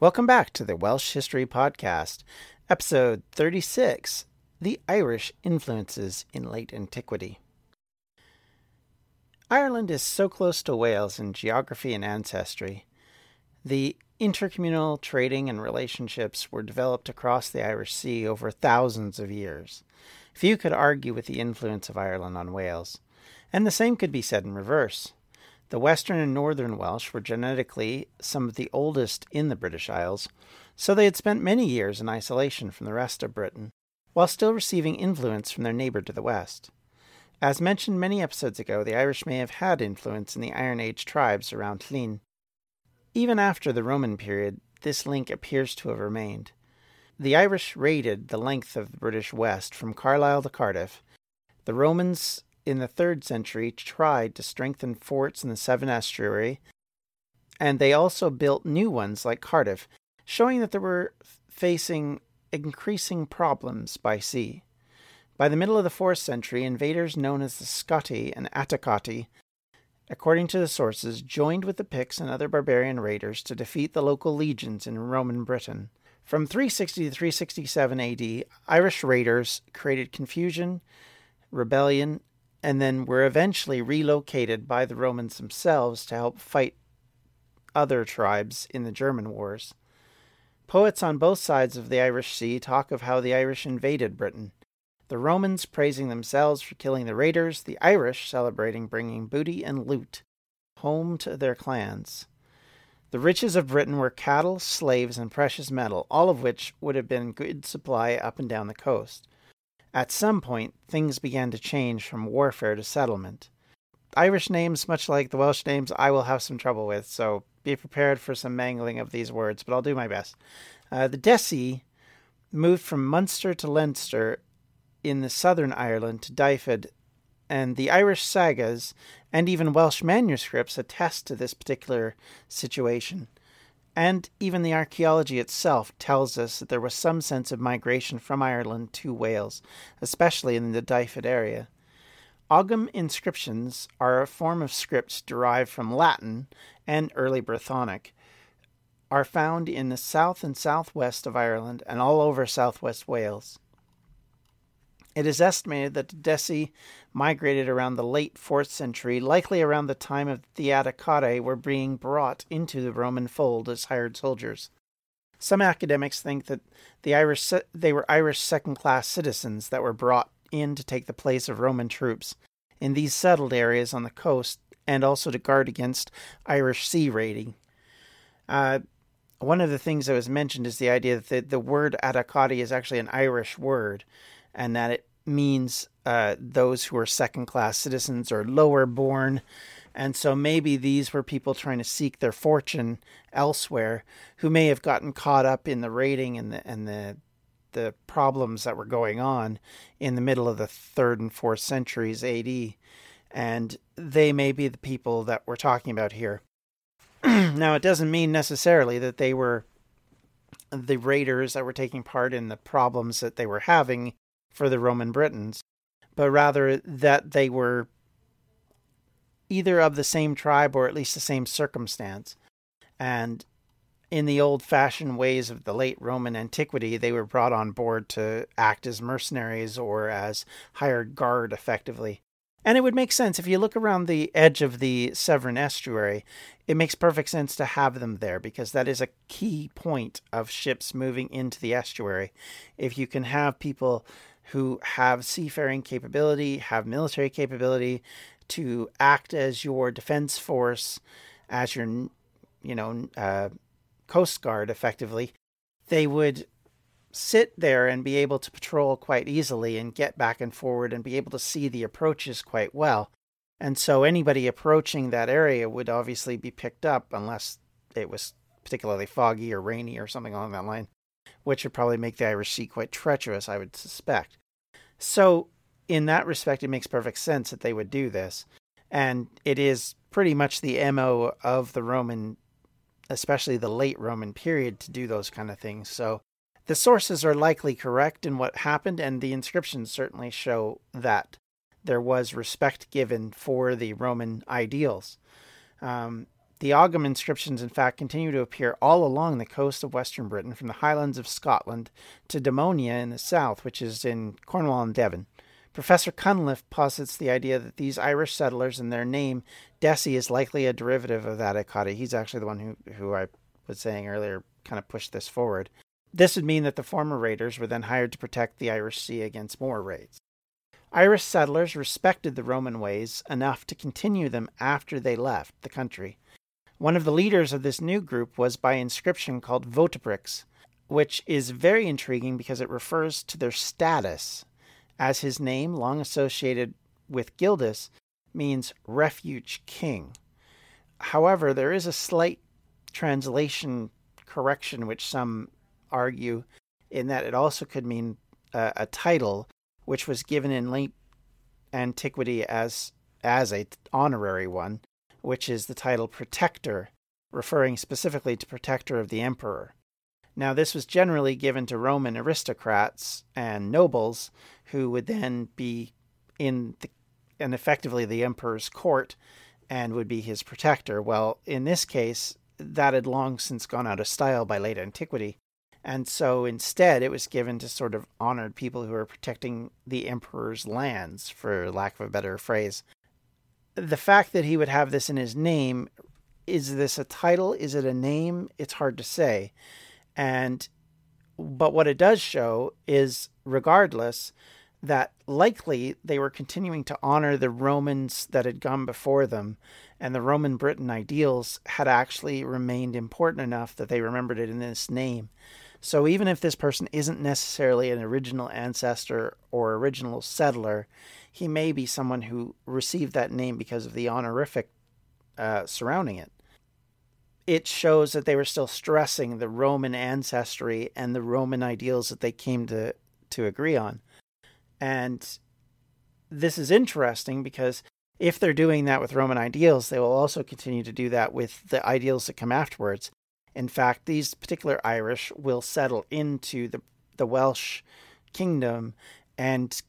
Welcome back to the Welsh History Podcast, episode 36 The Irish Influences in Late Antiquity. Ireland is so close to Wales in geography and ancestry. The intercommunal trading and relationships were developed across the Irish Sea over thousands of years. Few could argue with the influence of Ireland on Wales, and the same could be said in reverse. The Western and Northern Welsh were genetically some of the oldest in the British Isles, so they had spent many years in isolation from the rest of Britain, while still receiving influence from their neighbour to the west. As mentioned many episodes ago, the Irish may have had influence in the Iron Age tribes around Llyn. Even after the Roman period, this link appears to have remained. The Irish raided the length of the British West from Carlisle to Cardiff. The Romans in the third century tried to strengthen forts in the Severn estuary, and they also built new ones like Cardiff, showing that they were facing increasing problems by sea. By the middle of the fourth century, invaders known as the Scotti and Attacoti, according to the sources, joined with the Picts and other barbarian raiders to defeat the local legions in Roman Britain. From 360 to 367 AD, Irish raiders created confusion, rebellion, and then were eventually relocated by the Romans themselves to help fight other tribes in the German wars. Poets on both sides of the Irish Sea talk of how the Irish invaded Britain, the Romans praising themselves for killing the raiders, the Irish celebrating bringing booty and loot home to their clans. The riches of Britain were cattle, slaves, and precious metal, all of which would have been good supply up and down the coast. At some point, things began to change from warfare to settlement. Irish names, much like the Welsh names, I will have some trouble with, so be prepared for some mangling of these words, but I'll do my best. Uh, the Desi moved from Munster to Leinster in the southern Ireland to Dyfed, and the Irish sagas and even Welsh manuscripts attest to this particular situation. And even the archaeology itself tells us that there was some sense of migration from Ireland to Wales, especially in the Dyfed area. Ogham inscriptions are a form of script derived from Latin and early Brythonic, are found in the south and southwest of Ireland and all over southwest Wales. It is estimated that the Desii migrated around the late 4th century, likely around the time of the Attacati were being brought into the Roman fold as hired soldiers. Some academics think that the Irish they were Irish second-class citizens that were brought in to take the place of Roman troops in these settled areas on the coast and also to guard against Irish sea raiding. Uh, one of the things that was mentioned is the idea that the, the word Attacati is actually an Irish word and that it means uh, those who are second class citizens or lower born. And so maybe these were people trying to seek their fortune elsewhere who may have gotten caught up in the raiding and the, and the, the problems that were going on in the middle of the third and fourth centuries AD. And they may be the people that we're talking about here. now, it doesn't mean necessarily that they were the raiders that were taking part in the problems that they were having for the Roman Britons, but rather that they were either of the same tribe or at least the same circumstance. And in the old fashioned ways of the late Roman antiquity, they were brought on board to act as mercenaries or as hired guard effectively. And it would make sense if you look around the edge of the Severn estuary, it makes perfect sense to have them there because that is a key point of ships moving into the estuary. If you can have people who have seafaring capability, have military capability to act as your defense force, as your you know, uh, Coast Guard effectively, they would sit there and be able to patrol quite easily and get back and forward and be able to see the approaches quite well. And so anybody approaching that area would obviously be picked up unless it was particularly foggy or rainy or something along that line, which would probably make the Irish Sea quite treacherous, I would suspect. So, in that respect, it makes perfect sense that they would do this. And it is pretty much the MO of the Roman, especially the late Roman period, to do those kind of things. So, the sources are likely correct in what happened, and the inscriptions certainly show that there was respect given for the Roman ideals. Um, the Ogham inscriptions, in fact, continue to appear all along the coast of western Britain, from the highlands of Scotland to Dumnonia in the south, which is in Cornwall and Devon. Professor Cunliffe posits the idea that these Irish settlers and their name, Desi, is likely a derivative of that Ecati. He's actually the one who, who I was saying earlier kind of pushed this forward. This would mean that the former raiders were then hired to protect the Irish Sea against more raids. Irish settlers respected the Roman ways enough to continue them after they left the country. One of the leaders of this new group was by inscription called Voteporix, which is very intriguing because it refers to their status, as his name, long associated with Gildas, means refuge king. However, there is a slight translation correction which some argue in that it also could mean uh, a title which was given in late antiquity as as a honorary one, which is the title protector, referring specifically to protector of the emperor. Now, this was generally given to Roman aristocrats and nobles who would then be in the, and effectively the emperor's court and would be his protector. Well, in this case, that had long since gone out of style by late antiquity. And so instead, it was given to sort of honored people who were protecting the emperor's lands, for lack of a better phrase. The fact that he would have this in his name is this a title? Is it a name? It's hard to say. And but what it does show is, regardless, that likely they were continuing to honor the Romans that had gone before them, and the Roman Britain ideals had actually remained important enough that they remembered it in this name. So even if this person isn't necessarily an original ancestor or original settler, he may be someone who received that name because of the honorific uh, surrounding it. It shows that they were still stressing the Roman ancestry and the Roman ideals that they came to, to agree on. And this is interesting because if they're doing that with Roman ideals, they will also continue to do that with the ideals that come afterwards. In fact, these particular Irish will settle into the, the Welsh kingdom and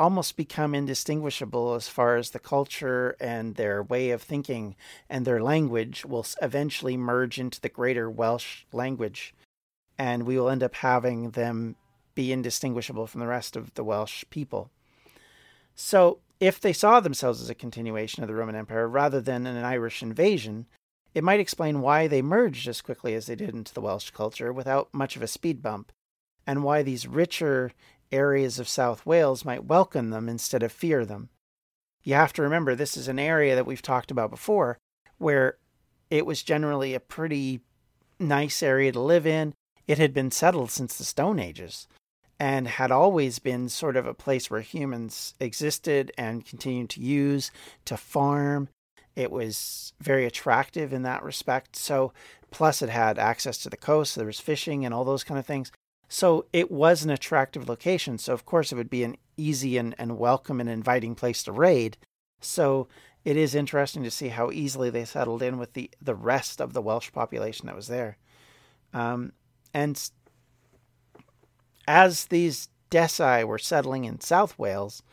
almost become indistinguishable as far as the culture and their way of thinking and their language will eventually merge into the greater Welsh language. And we will end up having them be indistinguishable from the rest of the Welsh people. So, if they saw themselves as a continuation of the Roman Empire rather than an Irish invasion, it might explain why they merged as quickly as they did into the Welsh culture without much of a speed bump, and why these richer areas of South Wales might welcome them instead of fear them. You have to remember this is an area that we've talked about before where it was generally a pretty nice area to live in. It had been settled since the Stone Ages and had always been sort of a place where humans existed and continued to use, to farm, it was very attractive in that respect. So, plus it had access to the coast, so there was fishing and all those kind of things. So, it was an attractive location. So, of course, it would be an easy and, and welcome and inviting place to raid. So, it is interesting to see how easily they settled in with the, the rest of the Welsh population that was there. Um, and as these Desii were settling in South Wales,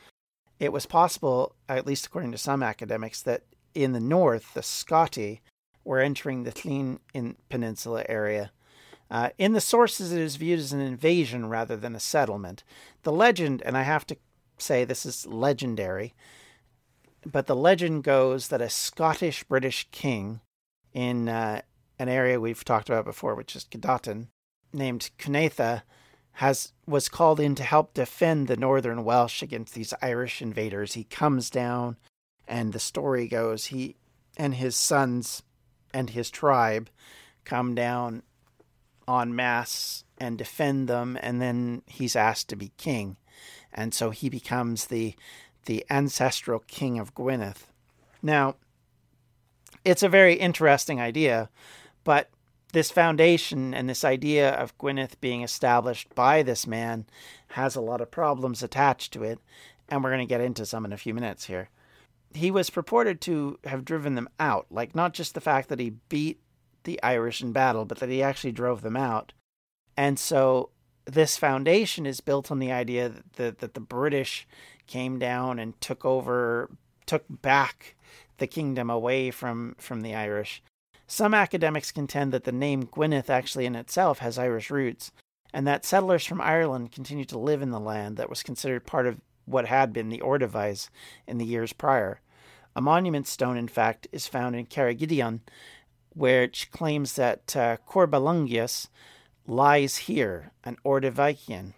it was possible, at least according to some academics, that in the north, the Scoti, were entering the Llŷn Peninsula area. Uh, in the sources, it is viewed as an invasion rather than a settlement. The legend, and I have to say this is legendary, but the legend goes that a Scottish British king in uh, an area we've talked about before, which is Gododdin, named Cunedda, has was called in to help defend the northern Welsh against these Irish invaders. He comes down and the story goes he and his sons and his tribe come down en masse and defend them, and then he's asked to be king. And so he becomes the the ancestral king of Gwynedd. Now, it's a very interesting idea, but this foundation and this idea of Gwynedd being established by this man has a lot of problems attached to it, and we're going to get into some in a few minutes here. He was purported to have driven them out, like not just the fact that he beat the Irish in battle, but that he actually drove them out. And so this foundation is built on the idea that the, that the British came down and took over, took back the kingdom away from, from the Irish. Some academics contend that the name Gwynedd actually in itself has Irish roots, and that settlers from Ireland continued to live in the land that was considered part of what had been the Ordovices in the years prior. A monument stone, in fact, is found in Cerrigydrudion, which claims that uh, lies here, an Ordovician.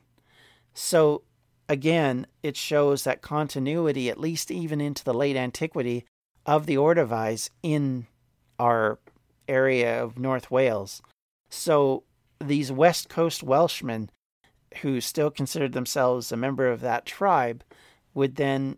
So, again, it shows that continuity, at least even into the late antiquity, of the Ordovices in our area of North Wales. So, these West Coast Welshmen who still considered themselves a member of that tribe would then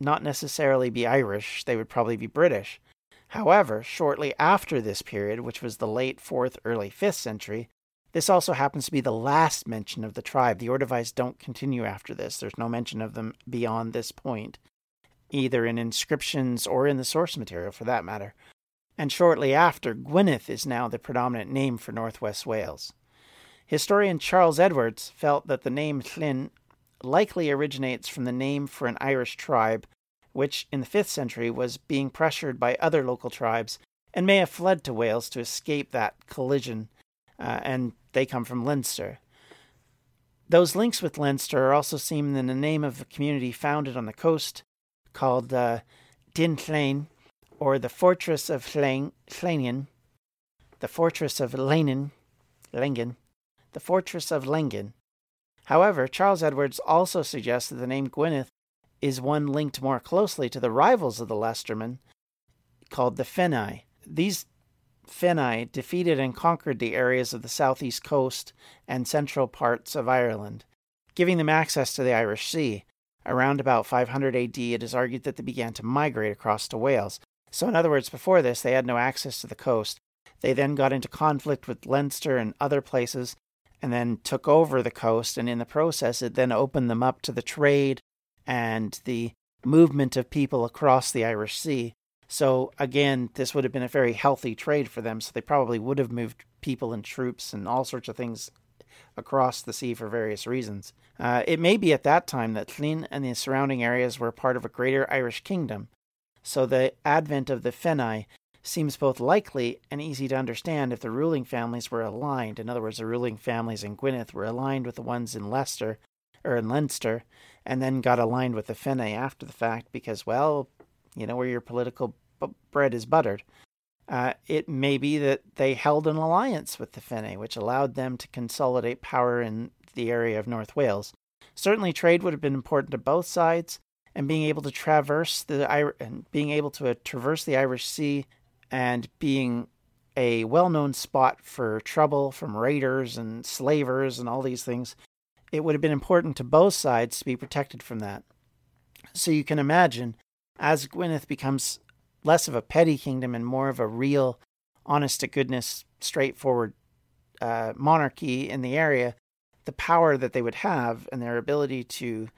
not necessarily be Irish, they would probably be British. However, shortly after this period, which was the late 4th, early 5th century, this also happens to be the last mention of the tribe. The Ordovice don't continue after this. There's no mention of them beyond this point, either in inscriptions or in the source material for that matter. And shortly after, Gwynedd is now the predominant name for northwest Wales. Historian Charles Edwards felt that the name Llyn likely originates from the name for an Irish tribe, which in the 5th century was being pressured by other local tribes and may have fled to Wales to escape that collision, uh, and they come from Leinster. Those links with Leinster are also seen in the name of a community founded on the coast called uh, Dinllaen, or the Fortress of Llanion, the Fortress of Lenin, Lengen, the fortress of Lengen. However, Charles Edwards also suggests that the name Gwynedd is one linked more closely to the rivals of the Leinstermen, called the Fenni. These Fenni defeated and conquered the areas of the southeast coast and central parts of Ireland, giving them access to the Irish Sea. Around about 500 AD, it is argued that they began to migrate across to Wales. So, in other words, before this, they had no access to the coast. They then got into conflict with Leinster and other places, and then took over the coast. And in the process, it then opened them up to the trade and the movement of people across the Irish Sea. So, again, this would have been a very healthy trade for them. So, they probably would have moved people and troops and all sorts of things across the sea for various reasons. Uh, it may be at that time that Llyn and the surrounding areas were part of a greater Irish kingdom. So, the advent of the Fenni seems both likely and easy to understand if the ruling families were aligned. In other words, the ruling families in Gwynedd were aligned with the ones in Leicester or in Leinster, and then got aligned with the Fenni after the fact because, well, you know where your political b- bread is buttered. Uh, it may be that they held an alliance with the Fenni, which allowed them to consolidate power in the area of North Wales. Certainly, trade would have been important to both sides, and being able to traverse the and being able to uh, traverse the Irish Sea and being a well known spot for trouble from raiders and slavers and all these things, it would have been important to both sides to be protected from that. So you can imagine, as Gwynedd becomes less of a petty kingdom and more of a real, honest to goodness, straightforward uh, monarchy in the area, the power that they would have and their ability to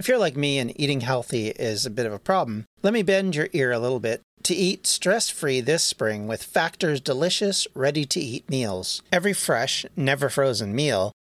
if you're like me and eating healthy is a bit of a problem, let me bend your ear a little bit to eat stress free this spring with Factor's delicious, ready to eat meals. Every fresh, never frozen meal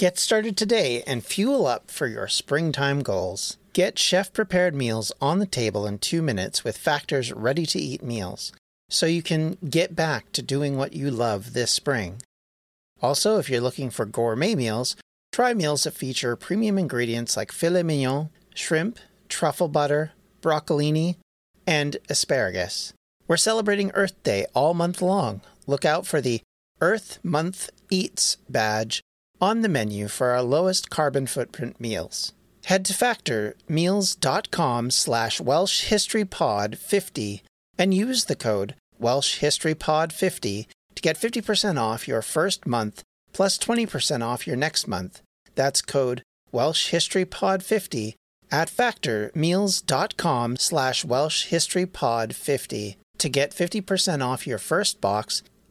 Get started today and fuel up for your springtime goals. Get chef prepared meals on the table in two minutes with Factor's ready to eat meals so you can get back to doing what you love this spring. Also, if you're looking for gourmet meals, try meals that feature premium ingredients like filet mignon, shrimp, truffle butter, broccolini, and asparagus. We're celebrating Earth Day all month long. Look out for the Earth Month Eats badge on the menu for our lowest carbon footprint meals. Head to factormeals.com slash Welsh History Pod 50 and use the code Welsh History Pod 50 to get 50% off your first month plus 20% off your next month. That's code Welsh History Pod 50 at factormeals.com slash Welsh History Pod 50 to get 50% off your first box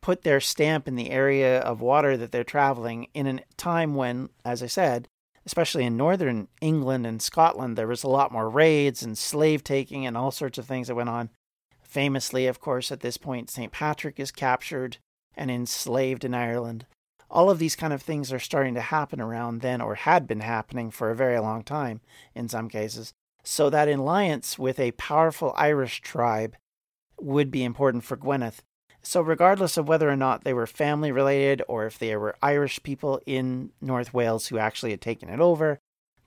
put their stamp in the area of water that they're traveling in a time when, as I said, especially in northern England and Scotland, there was a lot more raids and slave taking and all sorts of things that went on. Famously, of course, at this point, St. Patrick is captured and enslaved in Ireland. All of these kind of things are starting to happen around then, or had been happening for a very long time in some cases. So that alliance with a powerful Irish tribe would be important for Gwynedd. So, regardless of whether or not they were family related or if they were Irish people in North Wales who actually had taken it over,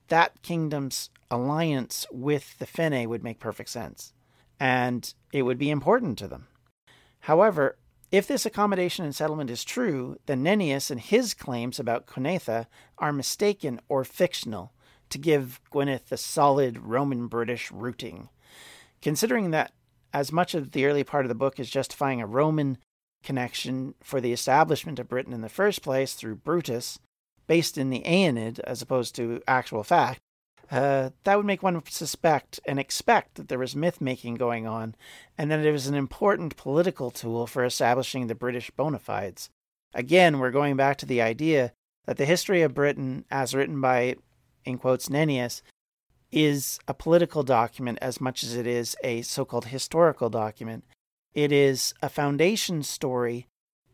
that kingdom's alliance with the Fine would make perfect sense. And it would be important to them. However, if this accommodation and settlement is true, then Nennius and his claims about Cunedda are mistaken or fictional to give Gwynedd a solid Roman British rooting. Considering that as much of the early part of the book is justifying a Roman connection for the establishment of Britain in the first place through Brutus, based in the Aeneid as opposed to actual fact, uh, that would make one suspect and expect that there was myth making going on, and that it was an important political tool for establishing the British bona fides. Again, we're going back to the idea that the history of Britain, as written by, in quotes, Nennius, is a political document as much as it is a so called historical document. It is a foundation story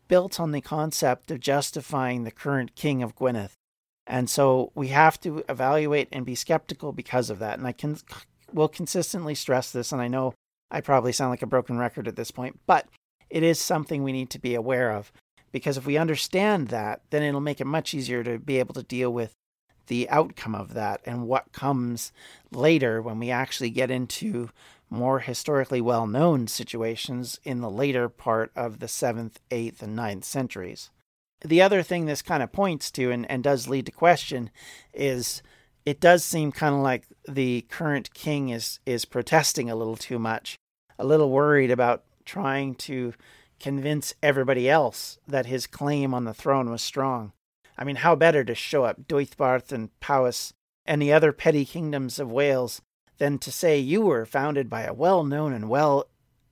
built on the concept of justifying the current king of Gwynedd. And so we have to evaluate and be skeptical because of that. And I can will consistently stress this, and I know I probably sound like a broken record at this point, but it is something we need to be aware of. Because if we understand that, then it'll make it much easier to be able to deal with the outcome of that and what comes later when we actually get into more historically well known situations in the later part of the 7th, 8th, and 9th centuries. The other thing this kind of points to and, and does lead to question is it does seem kind of like the current king is, is protesting a little too much, a little worried about trying to convince everybody else that his claim on the throne was strong. I mean, how better to show up Deheubarth and Powys and the other petty kingdoms of Wales than to say you were founded by a well known and well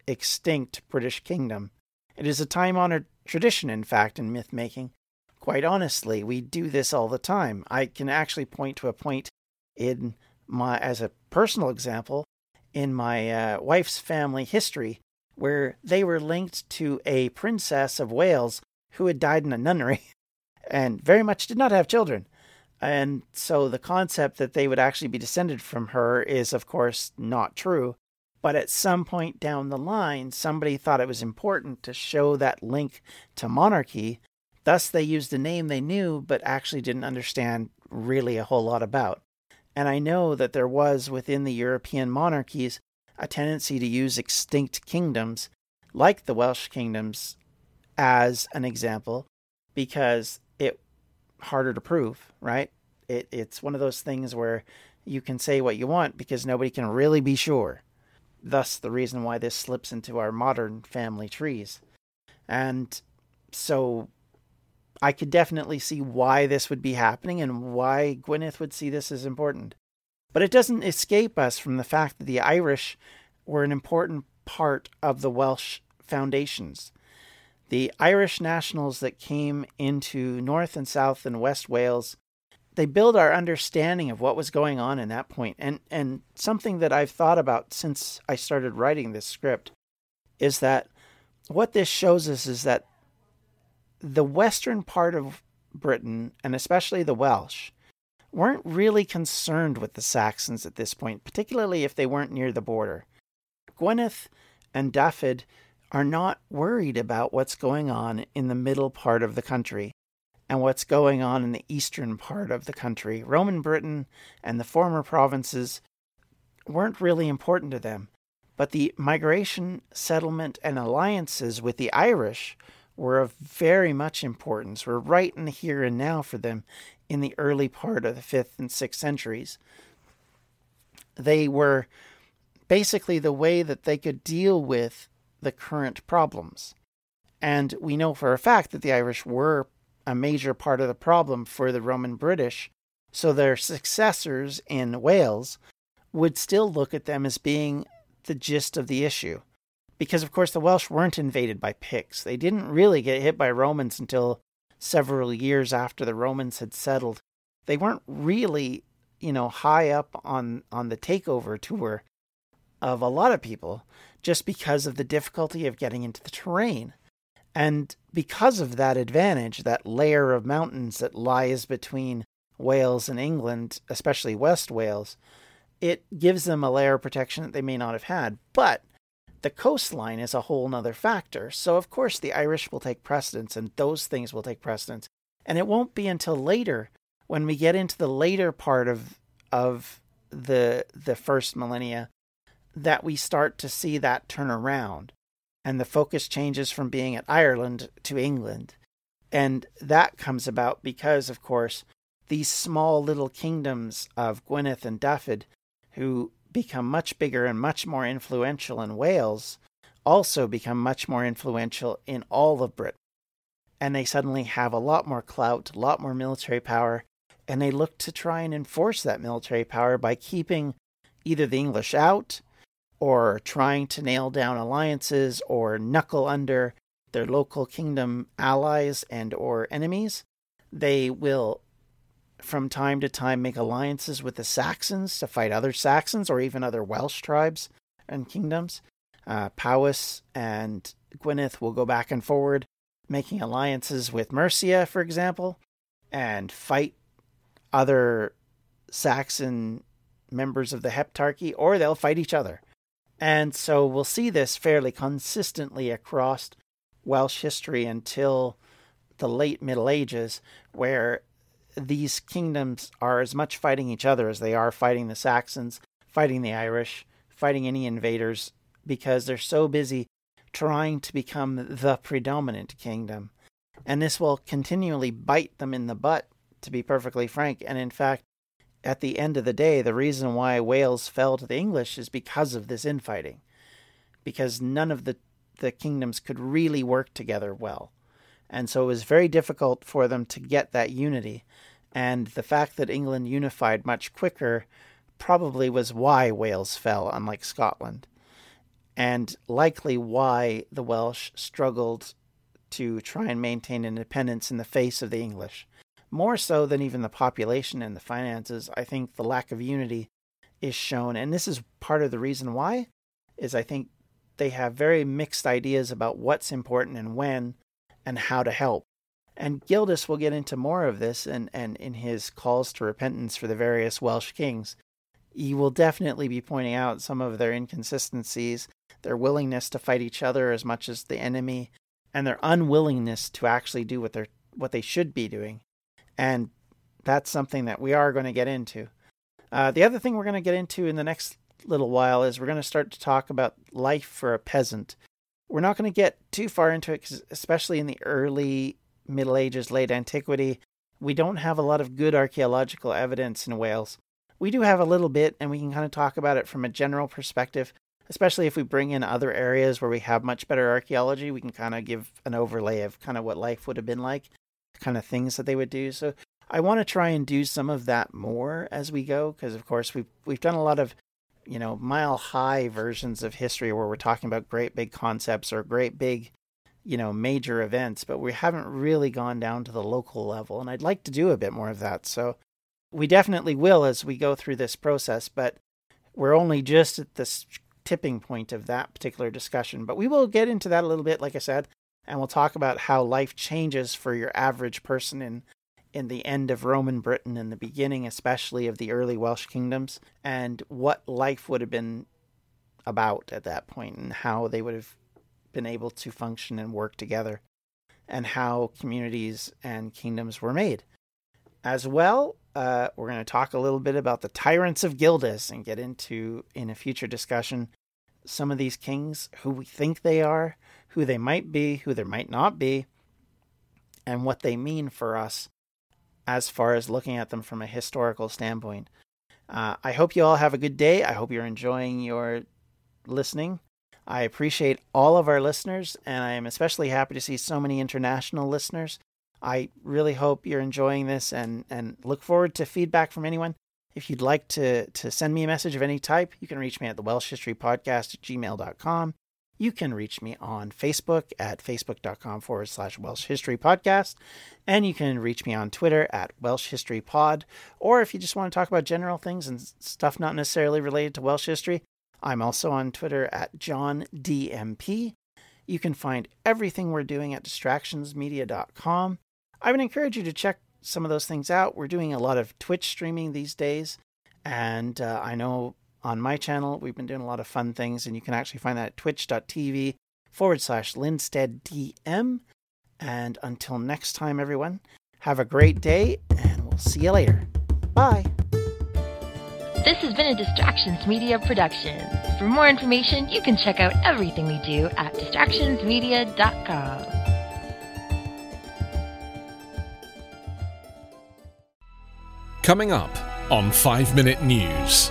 extinct British kingdom? It is a time honored tradition, in fact, in myth making. Quite honestly, we do this all the time. I can actually point to a point in my, as a personal example, in my uh, wife's family history where they were linked to a princess of Wales who had died in a nunnery. and very much did not have children. And so the concept that they would actually be descended from her is, of course, not true. But at some point down the line, somebody thought it was important to show that link to monarchy. Thus, they used a name they knew, but actually didn't understand really a whole lot about. And I know that there was within the European monarchies a tendency to use extinct kingdoms, like the Welsh kingdoms, as an example, because harder to prove, right? It, it's one of those things where you can say what you want because nobody can really be sure. Thus, the reason why this slips into our modern family trees. And so I could definitely see why this would be happening and why Gwynedd would see this as important. But it doesn't escape us from the fact that the Irish were an important part of the Welsh foundations. The Irish nationals that came into North and South and West Wales, they build our understanding of what was going on in that point. And and something that I've thought about since I started writing this script is that what this shows us is that the western part of Britain, and especially the Welsh, weren't really concerned with the Saxons at this point, particularly if they weren't near the border. Gwynedd and Dyfed are not worried about what's going on in the middle part of the country and what's going on in the eastern part of the country. Roman Britain and the former provinces weren't really important to them, but the migration, settlement, and alliances with the Irish were of very much importance, were right in the here and now for them in the early part of the 5th and 6th centuries. They were basically the way that they could deal with the current problems. And we know for a fact that the Irish were a major part of the problem for the Roman British, so their successors in Wales would still look at them as being the gist of the issue because of course the Welsh weren't invaded by Picts. They didn't really get hit by Romans until several years after the Romans had settled. They weren't really, you know, high up on on the takeover tour of a lot of people just because of the difficulty of getting into the terrain. And because of that advantage, that layer of mountains that lies between Wales and England, especially West Wales, it gives them a layer of protection that they may not have had. But the coastline is a whole nother factor. So, of course, the Irish will take precedence and those things will take precedence. And it won't be until later, when we get into the later part of, of the, the first millennia, that we start to see that turn around. And the focus changes from being at Ireland to England. And that comes about because, of course, these small little kingdoms of Gwynedd and Dyfed, who become much bigger and much more influential in Wales also become much more influential in all of Britain. And they suddenly have a lot more clout, a lot more military power, and they look to try and enforce that military power by keeping either the English out or trying to nail down alliances or knuckle under their local kingdom allies and or enemies. They will from time to time make alliances with the Saxons to fight other Saxons or even other Welsh tribes and kingdoms. Uh, and Gwynedd will go back and forward, making alliances with Mercia, for example, and fight other Saxon members of the Heptarchy, or they'll fight each other. And so we'll see this fairly consistently across Welsh history until the late Middle Ages, where these kingdoms are as much fighting each other as they are fighting the Saxons, fighting the Irish, fighting any invaders, because they're so busy trying to become the predominant kingdom. And this will continually bite them in the butt, to be perfectly frank. And in fact, at the end of the day, the reason why Wales fell to the English is because of this infighting, because none of the, the kingdoms could really work together well. And so it was very difficult for them to get that unity. And the fact that England unified much quicker probably was why Wales fell, unlike Scotland, and likely why the Welsh struggled to try and maintain independence in the face of the English. More so than even the population and the finances, I think the lack of unity is shown. And this is part of the reason why, is I think they have very mixed ideas about what's important and when and how to help. And Gildas will get into more of this and, and in his calls to repentance for the various Welsh kings. He will definitely be pointing out some of their inconsistencies, their willingness to fight each other as much as the enemy, and their unwillingness to actually do what they're what they should be doing. And that's something that we are going to get into. Uh, the other thing we're going to get into in the next little while is we're going to start to talk about life for a peasant we're not going to get too far into it, especially in the early Middle Ages, late antiquity. We don't have a lot of good archaeological evidence in Wales. We do have a little bit, and we can kind of talk about it from a general perspective, especially if we bring in other areas where we have much better archaeology. We can kind of give an overlay of kind of what life would have been like, kind of things that they would do. So I want to try and do some of that more as we go, because of course we've we've done a lot of you know, mile high versions of history where we're talking about great big concepts or great big, you know, major events, but we haven't really gone down to the local level. And I'd like to do a bit more of that. So we definitely will as we go through this process, but we're only just at this tipping point of that particular discussion. But we will get into that a little bit, like I said, and we'll talk about how life changes for your average person in in the end of Roman Britain and the beginning, especially of the early Welsh kingdoms, and what life would have been about at that point and how they would have been able to function and work together, and how communities and kingdoms were made. As well, uh, we're going to talk a little bit about the tyrants of Gildas and get into, in a future discussion, some of these kings, who we think they are, who they might be, who there might not be, and what they mean for us as far as looking at them from a historical standpoint. Uh, I hope you all have a good day. I hope you're enjoying your listening. I appreciate all of our listeners, and I am especially happy to see so many international listeners. I really hope you're enjoying this and, and look forward to feedback from anyone. If you'd like to, to send me a message of any type, you can reach me at the Welsh History Podcast at gmail.com. You can reach me on Facebook at facebook.com forward slash Welsh History Podcast. And you can reach me on Twitter at Welsh History Pod. Or if you just want to talk about general things and stuff not necessarily related to Welsh history, I'm also on Twitter at John DMP. You can find everything we're doing at distractionsmedia.com. I would encourage you to check some of those things out. We're doing a lot of Twitch streaming these days. And uh, I know on my channel. We've been doing a lot of fun things, and you can actually find that at twitch.tv forward slash LindsteadDM. And until next time, everyone, have a great day, and we'll see you later. Bye. This has been a Distractions Media production. For more information, you can check out everything we do at distractionsmedia.com. Coming up on 5 Minute News.